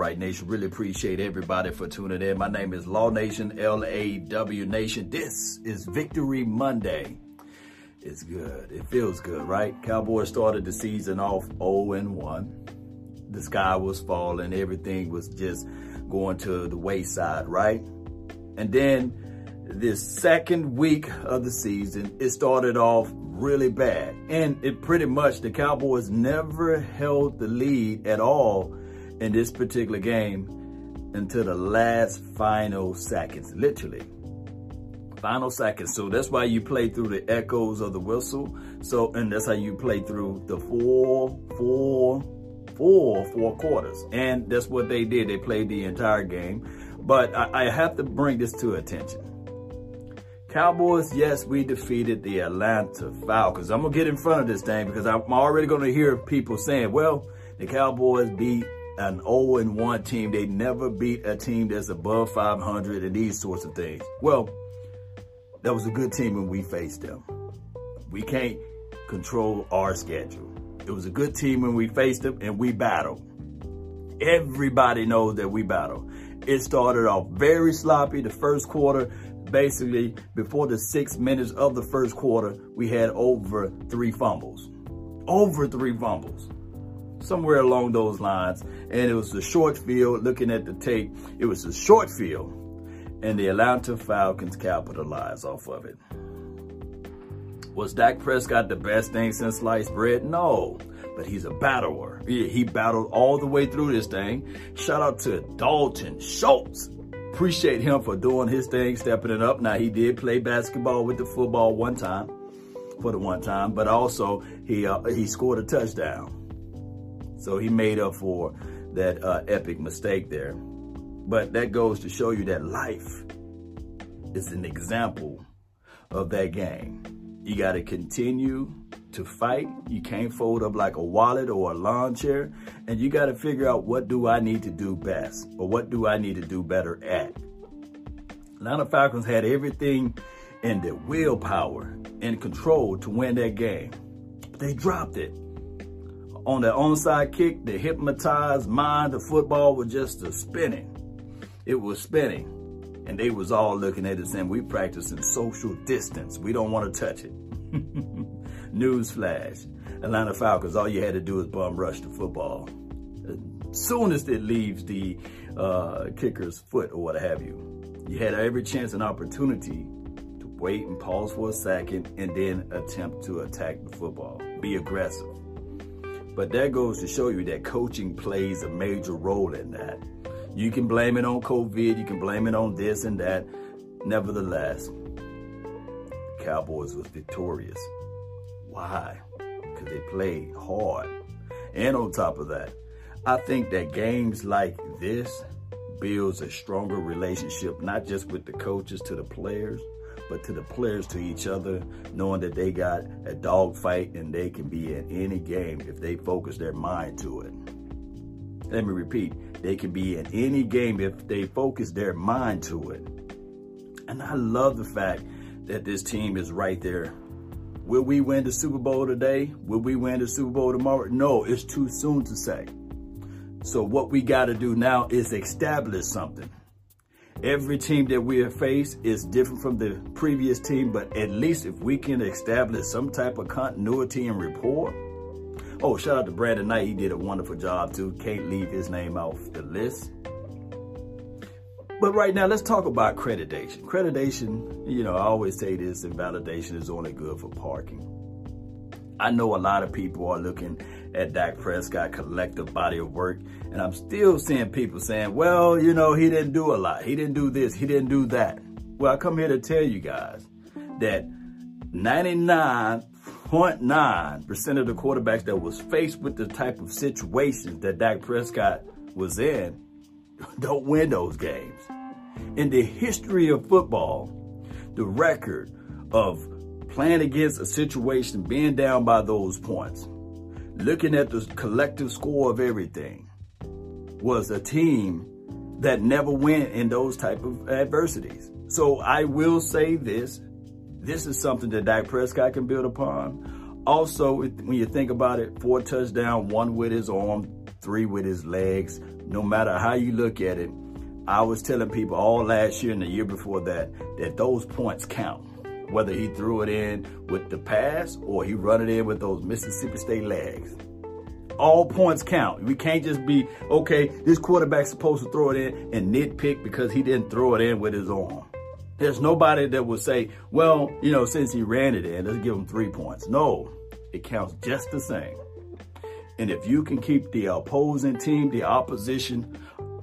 Right Nation. Really appreciate everybody for tuning in. My name is Law Nation, L-A-W Nation. This is Victory Monday. It's good. It feels good, right? Cowboys started the season off 0-1. The sky was falling. Everything was just going to the wayside, right? And then this second week of the season, it started off really bad. And it pretty much, the Cowboys never held the lead at all in this particular game until the last final seconds, literally. Final seconds. So that's why you play through the echoes of the whistle. So, and that's how you play through the four, four, four, four quarters. And that's what they did. They played the entire game. But I, I have to bring this to attention. Cowboys, yes, we defeated the Atlanta Falcons. I'm going to get in front of this thing because I'm already going to hear people saying, well, the Cowboys beat an 0-1 team. They never beat a team that's above 500 and these sorts of things. Well, that was a good team when we faced them. We can't control our schedule. It was a good team when we faced them and we battled. Everybody knows that we battled. It started off very sloppy the first quarter basically before the six minutes of the first quarter, we had over three fumbles. Over three fumbles. Somewhere along those lines. And it was a short field. Looking at the tape, it was a short field. And the Atlanta Falcons capitalized off of it. Was Dak Prescott the best thing since sliced bread? No, but he's a battler. He, he battled all the way through this thing. Shout out to Dalton Schultz appreciate him for doing his thing, stepping it up. Now, he did play basketball with the football one time, for the one time, but also he uh, he scored a touchdown. So he made up for that uh, epic mistake there. But that goes to show you that life is an example of that game. You got to continue to fight. You can't fold up like a wallet or a lawn chair. And you got to figure out what do I need to do best or what do I need to do better at. Atlanta Falcons had everything in their willpower and control to win that game. They dropped it. On the onside kick, the hypnotized mind of football was just a spinning. It was spinning. And they was all looking at it saying, we practicing social distance. We don't want to touch it. Newsflash. Atlanta Falcons, all you had to do is bum rush the football. As soon as it leaves the uh, kicker's foot or what have you, you had every chance and opportunity to wait and pause for a second and then attempt to attack the football. Be aggressive. But that goes to show you that coaching plays a major role in that. You can blame it on COVID, you can blame it on this and that. Nevertheless, the Cowboys was victorious. Why? Because they played hard. And on top of that, I think that games like this builds a stronger relationship, not just with the coaches to the players, but to the players to each other, knowing that they got a dogfight and they can be in any game if they focus their mind to it. Let me repeat, they can be in any game if they focus their mind to it. And I love the fact that this team is right there Will we win the Super Bowl today? Will we win the Super Bowl tomorrow? No, it's too soon to say. So what we got to do now is establish something. Every team that we have faced is different from the previous team, but at least if we can establish some type of continuity and rapport. Oh, shout out to Brandon Knight. He did a wonderful job too. Can't leave his name off the list. But right now, let's talk about accreditation. Accreditation, you know, I always say this, and validation is only good for parking. I know a lot of people are looking at Dak Prescott collective body of work, and I'm still seeing people saying, well, you know, he didn't do a lot. He didn't do this. He didn't do that. Well, I come here to tell you guys that 99.9% of the quarterbacks that was faced with the type of situations that Dak Prescott was in don't win those games. In the history of football, the record of playing against a situation, being down by those points, looking at the collective score of everything, was a team that never went in those type of adversities. So I will say this, this is something that Dak Prescott can build upon. Also, when you think about it, four touchdown, one with his arm, three with his legs. No matter how you look at it, I was telling people all last year and the year before that, that those points count. Whether he threw it in with the pass or he run it in with those Mississippi State legs. All points count. We can't just be, okay, this quarterback's supposed to throw it in and nitpick because he didn't throw it in with his arm. There's nobody that will say, well, you know, since he ran it in, let's give him three points. No, it counts just the same. And if you can keep the opposing team, the opposition,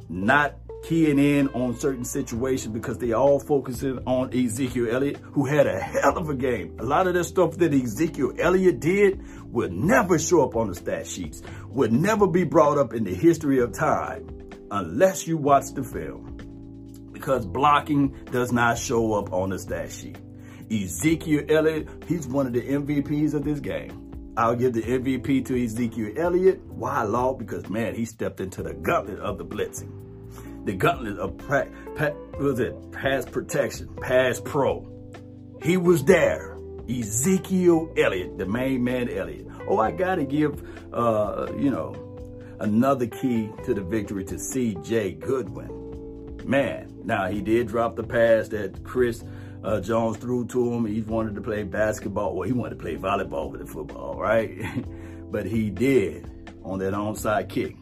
not keying in on certain situations because they all focusing on Ezekiel Elliott, who had a hell of a game. A lot of the stuff that Ezekiel Elliott did would never show up on the stat sheets, would never be brought up in the history of time unless you watch the film because blocking does not show up on the stat sheet. Ezekiel Elliott, he's one of the MVPs of this game. I'll give the MVP to Ezekiel Elliott. Why, Law? Because, man, he stepped into the gauntlet of the blitzing. The gauntlet of, pa pa was it, pass protection, pass pro. He was there. Ezekiel Elliott, the main man Elliott. Oh, I got to give, uh, you know, another key to the victory to C.J. Goodwin. Man, now, he did drop the pass that Chris uh, Jones threw to him. He wanted to play basketball. Well, he wanted to play volleyball with the football, right? but he did on that onside kick.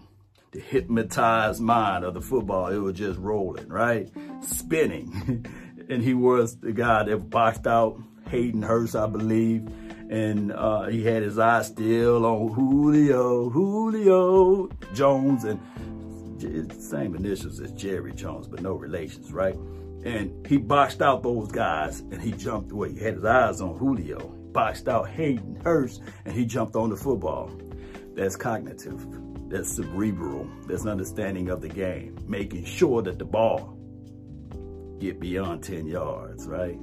The hypnotized mind of the football, it was just rolling, right? Spinning. and he was the guy that boxed out Hayden Hurst, I believe. And uh, he had his eye still on Julio, Julio Jones. And same initials as Jerry Jones, but no relations, right? And he boxed out those guys and he jumped away. He had his eyes on Julio, boxed out Hayden Hurst, and he jumped on the football. That's cognitive. That's cerebral. That's understanding of the game. Making sure that the ball get beyond 10 yards, right?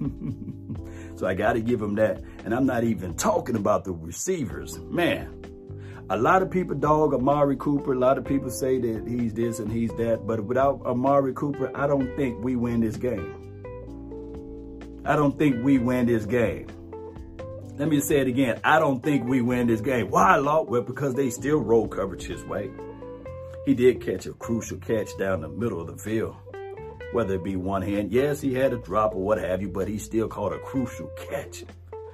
so I got to give him that. And I'm not even talking about the receivers. Man, a lot of people dog Amari Cooper. A lot of people say that he's this and he's that. But without Amari Cooper, I don't think we win this game. I don't think we win this game. Let me say it again. I don't think we win this game. Why, Law? Well, because they still roll coverage his way. He did catch a crucial catch down the middle of the field. Whether it be one hand, yes, he had a drop or what have you, but he still caught a crucial catch.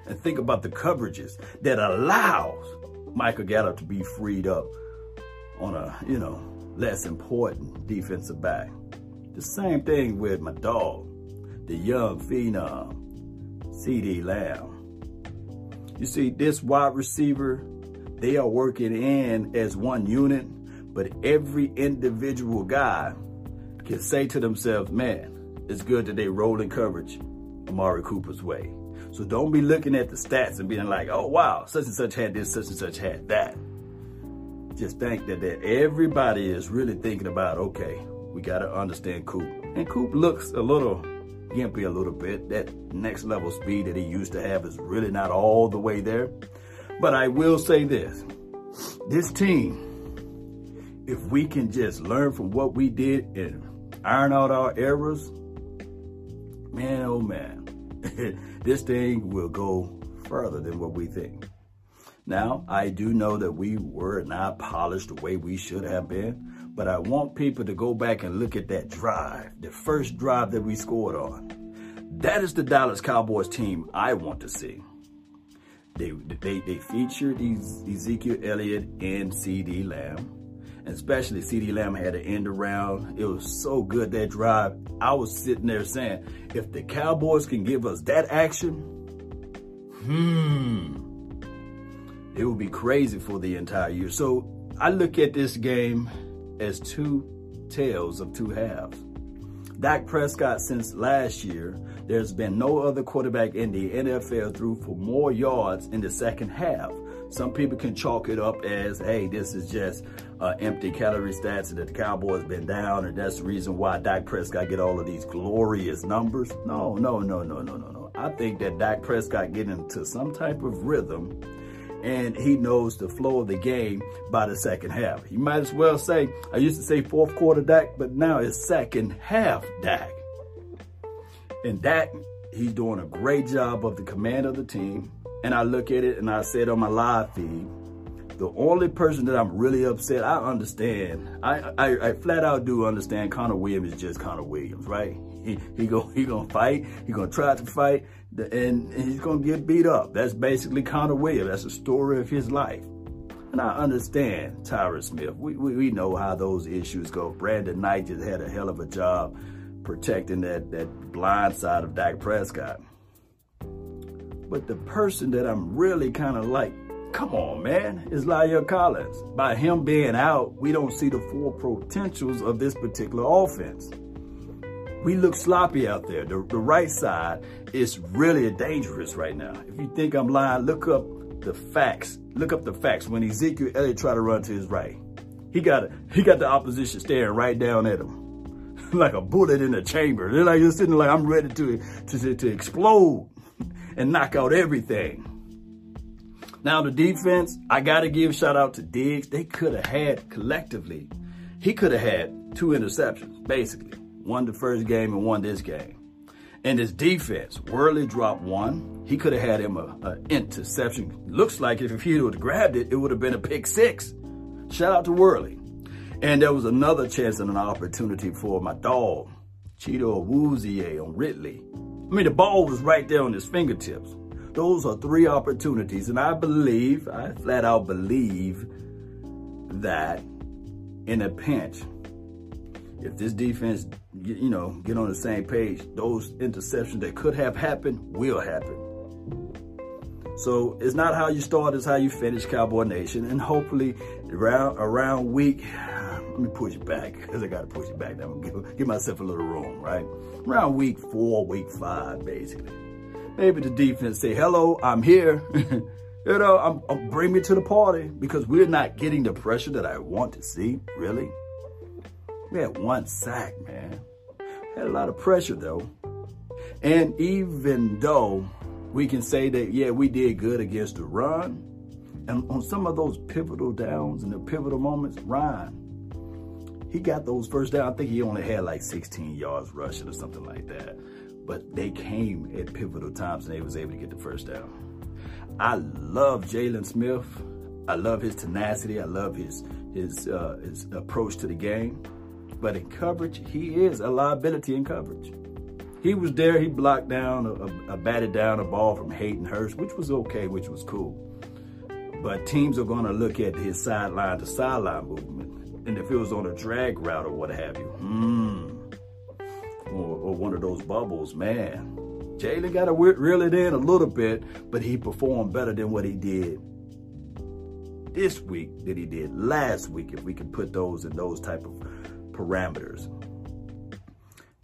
And think about the coverages that allows Michael Gallup to be freed up on a, you know, less important defensive back. The same thing with my dog, the young phenom, CeeDee Lamb. You see, this wide receiver, they are working in as one unit, but every individual guy can say to themselves, man, it's good that they roll in coverage Amari Cooper's way. So don't be looking at the stats and being like, oh, wow, such and such had this, such and such had that. Just think that, that everybody is really thinking about, okay, we got to understand Coop. And Coop looks a little gimpy a little bit. That next level speed that he used to have is really not all the way there. But I will say this, this team, if we can just learn from what we did and iron out our errors, man, oh man, this thing will go further than what we think. Now, I do know that we were not polished the way we should have been, but I want people to go back and look at that drive, the first drive that we scored on. That is the Dallas Cowboys team I want to see. They, they, they featured Ezekiel Elliott and CeeDee Lamb especially CeeDee Lamb had an end around. It was so good that drive. I was sitting there saying, if the Cowboys can give us that action, hmm, it would be crazy for the entire year. So I look at this game as two tales of two halves. Dak Prescott, since last year, there's been no other quarterback in the NFL threw for more yards in the second half. Some people can chalk it up as, hey, this is just uh, empty calorie stats and that the Cowboys been down and that's the reason why Dak Prescott get all of these glorious numbers. No, no, no, no, no, no, no. I think that Dak Prescott get into some type of rhythm and he knows the flow of the game by the second half. You might as well say, I used to say fourth quarter Dak, but now it's second half Dak. And Dak, he's doing a great job of the command of the team. and I look at it and I said on my live feed, the only person that I'm really upset, I understand. I, I, I flat out do understand Connor Williams is just Connor Williams, right? He he go he gonna fight. He gonna try to fight, and, he's gonna get beat up. That's basically Connor Williams. That's the story of his life. And I understand Tyron Smith. We, we, we know how those issues go. Brandon Knight just had a hell of a job protecting that, that blind side of Dak Prescott. But the person that I'm really kind of like Come on, man. is La'el Collins. By him being out, we don't see the full potentials of this particular offense. We look sloppy out there. The, the right side is really dangerous right now. If you think I'm lying, look up the facts. Look up the facts. When Ezekiel Elliott tried to run to his right, he got he got the opposition staring right down at him, like a bullet in a chamber. They're like just sitting like I'm ready to to to explode and knock out everything. Now the defense, I got to give shout out to Diggs. They could have had collectively, he could have had two interceptions, basically. One the first game and won this game. And his defense, Worley dropped one. He could have had him an interception. Looks like if he would have grabbed it, it would have been a pick six. Shout out to Worley. And there was another chance and an opportunity for my dog, Chido Awuzie on Ridley. I mean, the ball was right there on his fingertips. Those are three opportunities. And I believe, I flat out believe that in a pinch, if this defense, you know, get on the same page, those interceptions that could have happened will happen. So it's not how you start, it's how you finish Cowboy Nation. And hopefully around around week, let me push it back because I got to push it back. Gonna give, give myself a little room, right? Around week four, week five, basically maybe the defense say, hello, I'm here. you know, I'm, I'm, bring me to the party because we're not getting the pressure that I want to see, really. We had one sack, man. Had a lot of pressure, though. And even though we can say that, yeah, we did good against the run, and on some of those pivotal downs and the pivotal moments, Ryan, he got those first down. I think he only had like 16 yards rushing or something like that but they came at pivotal times and they was able to get the first down. I love Jaylon Smith. I love his tenacity. I love his his uh, his approach to the game. But in coverage, he is a liability in coverage. He was there. He blocked down, a, a batted down a ball from Hayden Hurst, which was okay, which was cool. But teams are going to look at his sideline to sideline movement. And if it was on a drag route or what have you, hmm, or, or one of those bubbles, man. Jaylon got to reel it in a little bit, but he performed better than what he did this week than he did last week, if we can put those in those type of parameters.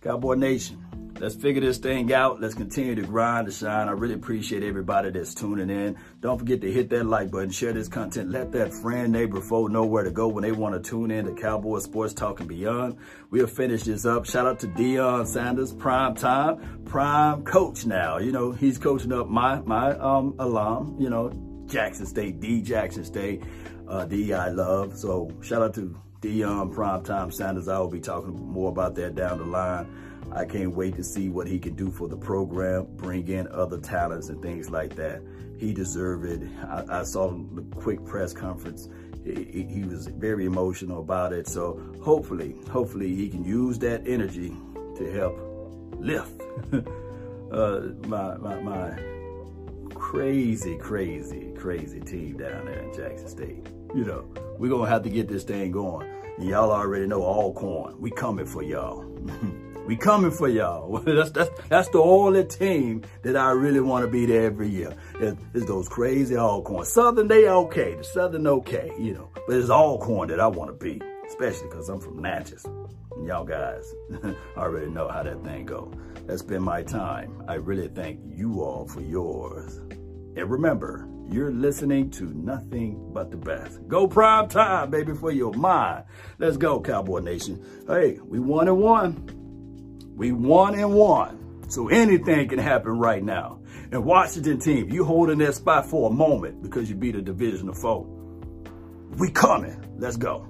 Cowboy Nation, Let's figure this thing out. Let's continue to grind to shine. I really appreciate everybody that's tuning in. Don't forget to hit that like button, share this content. Let that friend, neighbor, foe know where to go when they want to tune in to Cowboy Sports Talk and Beyond. We'll finish this up. Shout out to Deion Sanders, prime time, prime coach now. You know, he's coaching up my, my um alum, you know, Jackson State, D Jackson State, uh, D I love. So shout out to Deion Primetime Sanders. I will be talking more about that down the line. I can't wait to see what he can do for the program, bring in other talents and things like that. He deserved it. I, I saw the quick press conference. He, he, was very emotional about it. So hopefully, hopefully he can use that energy to help lift uh, my, my, my crazy, crazy, crazy team down there in Jackson State. You know, we're going to have to get this thing going. Y'all already know Alcorn. We coming for y'all. We coming for y'all. that's, that's, that's the only team that I really want to be there every year. Is, those crazy Alcorn. Southern, they okay. The Southern okay, you know. But it's Alcorn that I want to be, especially because I'm from Natchez. And y'all guys already know how that thing go. That's been my time. I really thank you all for yours. And remember, you're listening to nothing but the best. Go prime time, baby, for your mind. Let's go, Cowboy Nation. Hey, we one and one. We one and one. So anything can happen right now. And Washington team, you holding that spot for a moment because you beat a division of foe. We coming. Let's go.